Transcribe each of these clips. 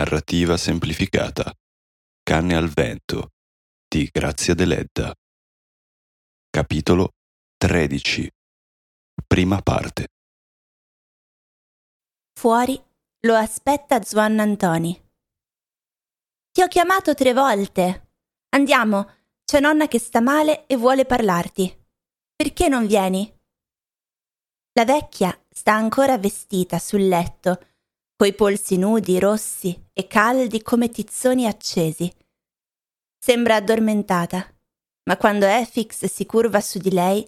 Narrativa semplificata. Canne al vento di Grazia Deledda. Capitolo 13. Prima parte. Fuori lo aspetta Zuan Antoni. Ti ho chiamato tre volte. Andiamo, c'è nonna che sta male e vuole parlarti. Perché non vieni? La vecchia sta ancora vestita sul letto, coi polsi nudi, rossi e caldi come tizzoni accesi. Sembra addormentata, ma quando Efix si curva su di lei,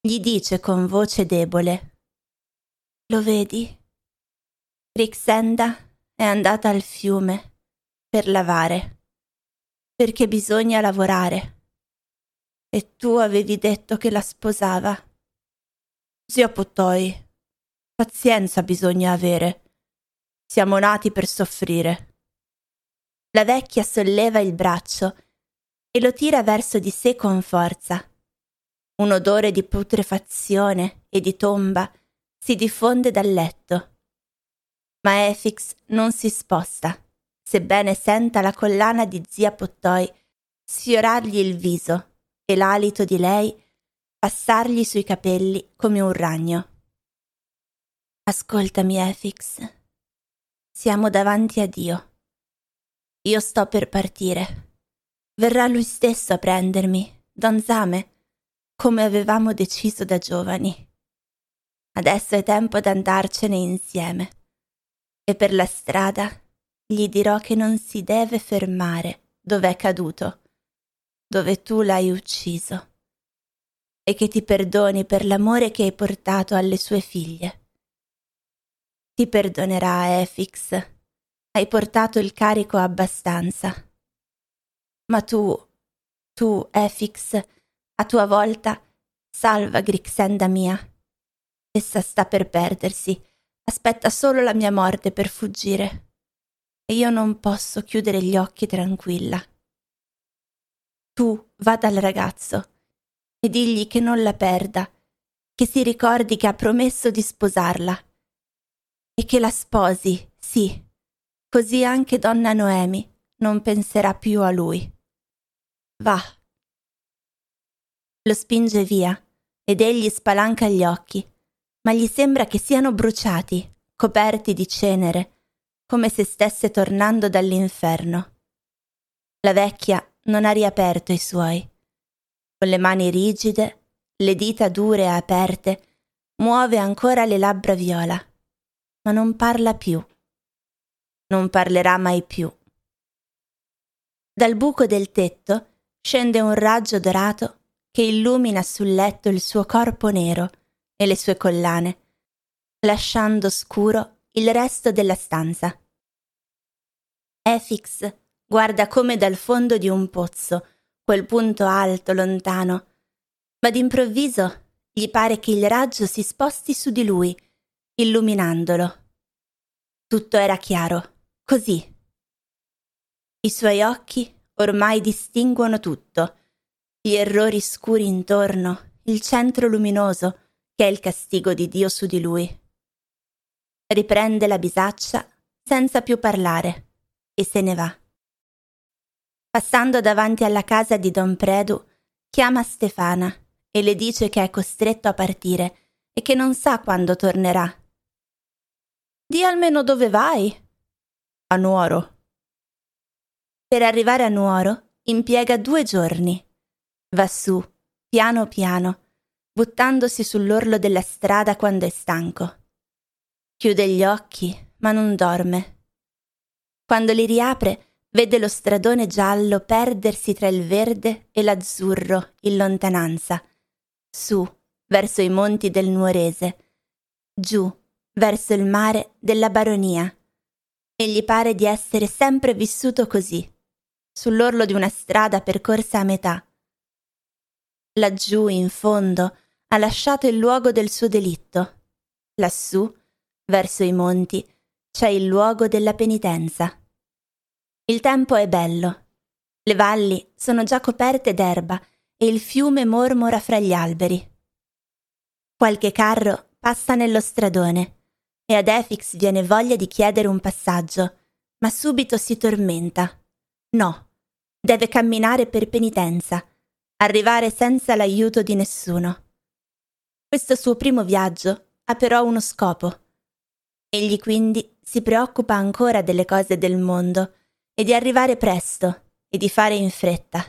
gli dice con voce debole: Lo vedi? Rixenda è andata al fiume per lavare, perché bisogna lavorare. E tu avevi detto che la sposava. Zio Pottoi, pazienza bisogna avere. Siamo nati per soffrire. La vecchia solleva il braccio e lo tira verso di sé con forza. Un odore di putrefazione e di tomba si diffonde dal letto ma Efix non si sposta, sebbene senta la collana di zia Pottoi sfiorargli il viso e l'alito di lei passargli sui capelli come un ragno. Ascoltami, Efix. Siamo davanti a Dio. Io sto per partire. Verrà lui stesso a prendermi, Don Zame, come avevamo deciso da giovani. Adesso è tempo d'andarcene insieme e per la strada gli dirò che non si deve fermare dove è caduto, dove tu l'hai ucciso, e che ti perdoni per l'amore che hai portato alle sue figlie. Ti perdonerà, Efix, hai portato il carico abbastanza. Ma tu, tu, Efix, a tua volta, salva Grixenda mia. Essa sta per perdersi Aspetta solo la mia morte per fuggire. E io non posso chiudere gli occhi tranquilla. Tu va dal ragazzo e digli che non la perda, che si ricordi che ha promesso di sposarla e che la sposi, sì, così anche donna Noemi non penserà più a lui. Va. Lo spinge via ed egli spalanca gli occhi ma gli sembra che siano bruciati, coperti di cenere, come se stesse tornando dall'inferno. La vecchia non ha riaperto i suoi. Con le mani rigide, le dita dure e aperte, muove ancora le labbra viola, ma non parla più. Non parlerà mai più. Dal buco del tetto scende un raggio dorato che illumina sul letto il suo corpo nero e le sue collane, lasciando scuro il resto della stanza. Efix guarda come dal fondo di un pozzo, quel punto alto, lontano, ma d'improvviso gli pare che il raggio si sposti su di lui, illuminandolo. Tutto era chiaro, così. I suoi occhi ormai distinguono tutto, gli errori scuri intorno, il centro luminoso, che è il castigo di Dio su di lui. Riprende la bisaccia senza più parlare e se ne va. Passando davanti alla casa di Don Predu, chiama Stefana e le dice che è costretto a partire e che non sa quando tornerà. Di almeno dove vai? A Nuoro. Per arrivare a Nuoro impiega due giorni. Va su, piano piano, buttandosi sull'orlo della strada quando è stanco. Chiude gli occhi, ma non dorme. Quando li riapre, vede lo stradone giallo perdersi tra il verde e l'azzurro in lontananza, su, verso i monti del Nuorese, giù, verso il mare della baronia. E gli pare di essere sempre vissuto così, sull'orlo di una strada percorsa a metà. Laggiù, in fondo, ha lasciato il luogo del suo delitto. Lassù, verso i monti, c'è il luogo della penitenza. Il tempo è bello. Le valli sono già coperte d'erba e il fiume mormora fra gli alberi. Qualche carro passa nello stradone e ad Efix viene voglia di chiedere un passaggio, ma subito si tormenta. No, deve camminare per penitenza, arrivare senza l'aiuto di nessuno. Questo suo primo viaggio ha però uno scopo. Egli quindi si preoccupa ancora delle cose del mondo e di arrivare presto e di fare in fretta.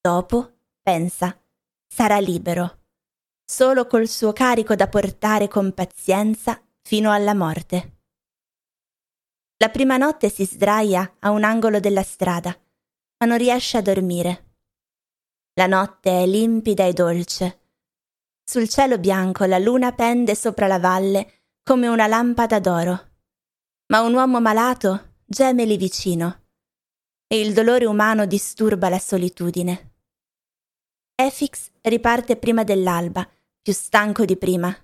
Dopo, pensa, sarà libero, solo col suo carico da portare con pazienza fino alla morte. La prima notte si sdraia a un angolo della strada, ma non riesce a dormire. La notte è limpida e dolce sul cielo bianco la luna pende sopra la valle come una lampada d'oro. Ma un uomo malato geme lì vicino e il dolore umano disturba la solitudine. Efix riparte prima dell'alba, più stanco di prima.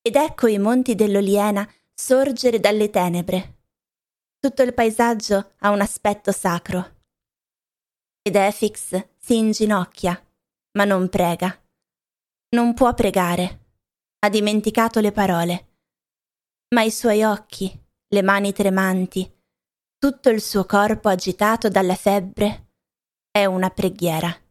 Ed ecco i monti dell'Oliena sorgere dalle tenebre. Tutto il paesaggio ha un aspetto sacro. Ed Efix si inginocchia, ma non prega. Non può pregare. Ha dimenticato le parole. Ma i suoi occhi, le mani tremanti, tutto il suo corpo agitato dalla febbre, è una preghiera.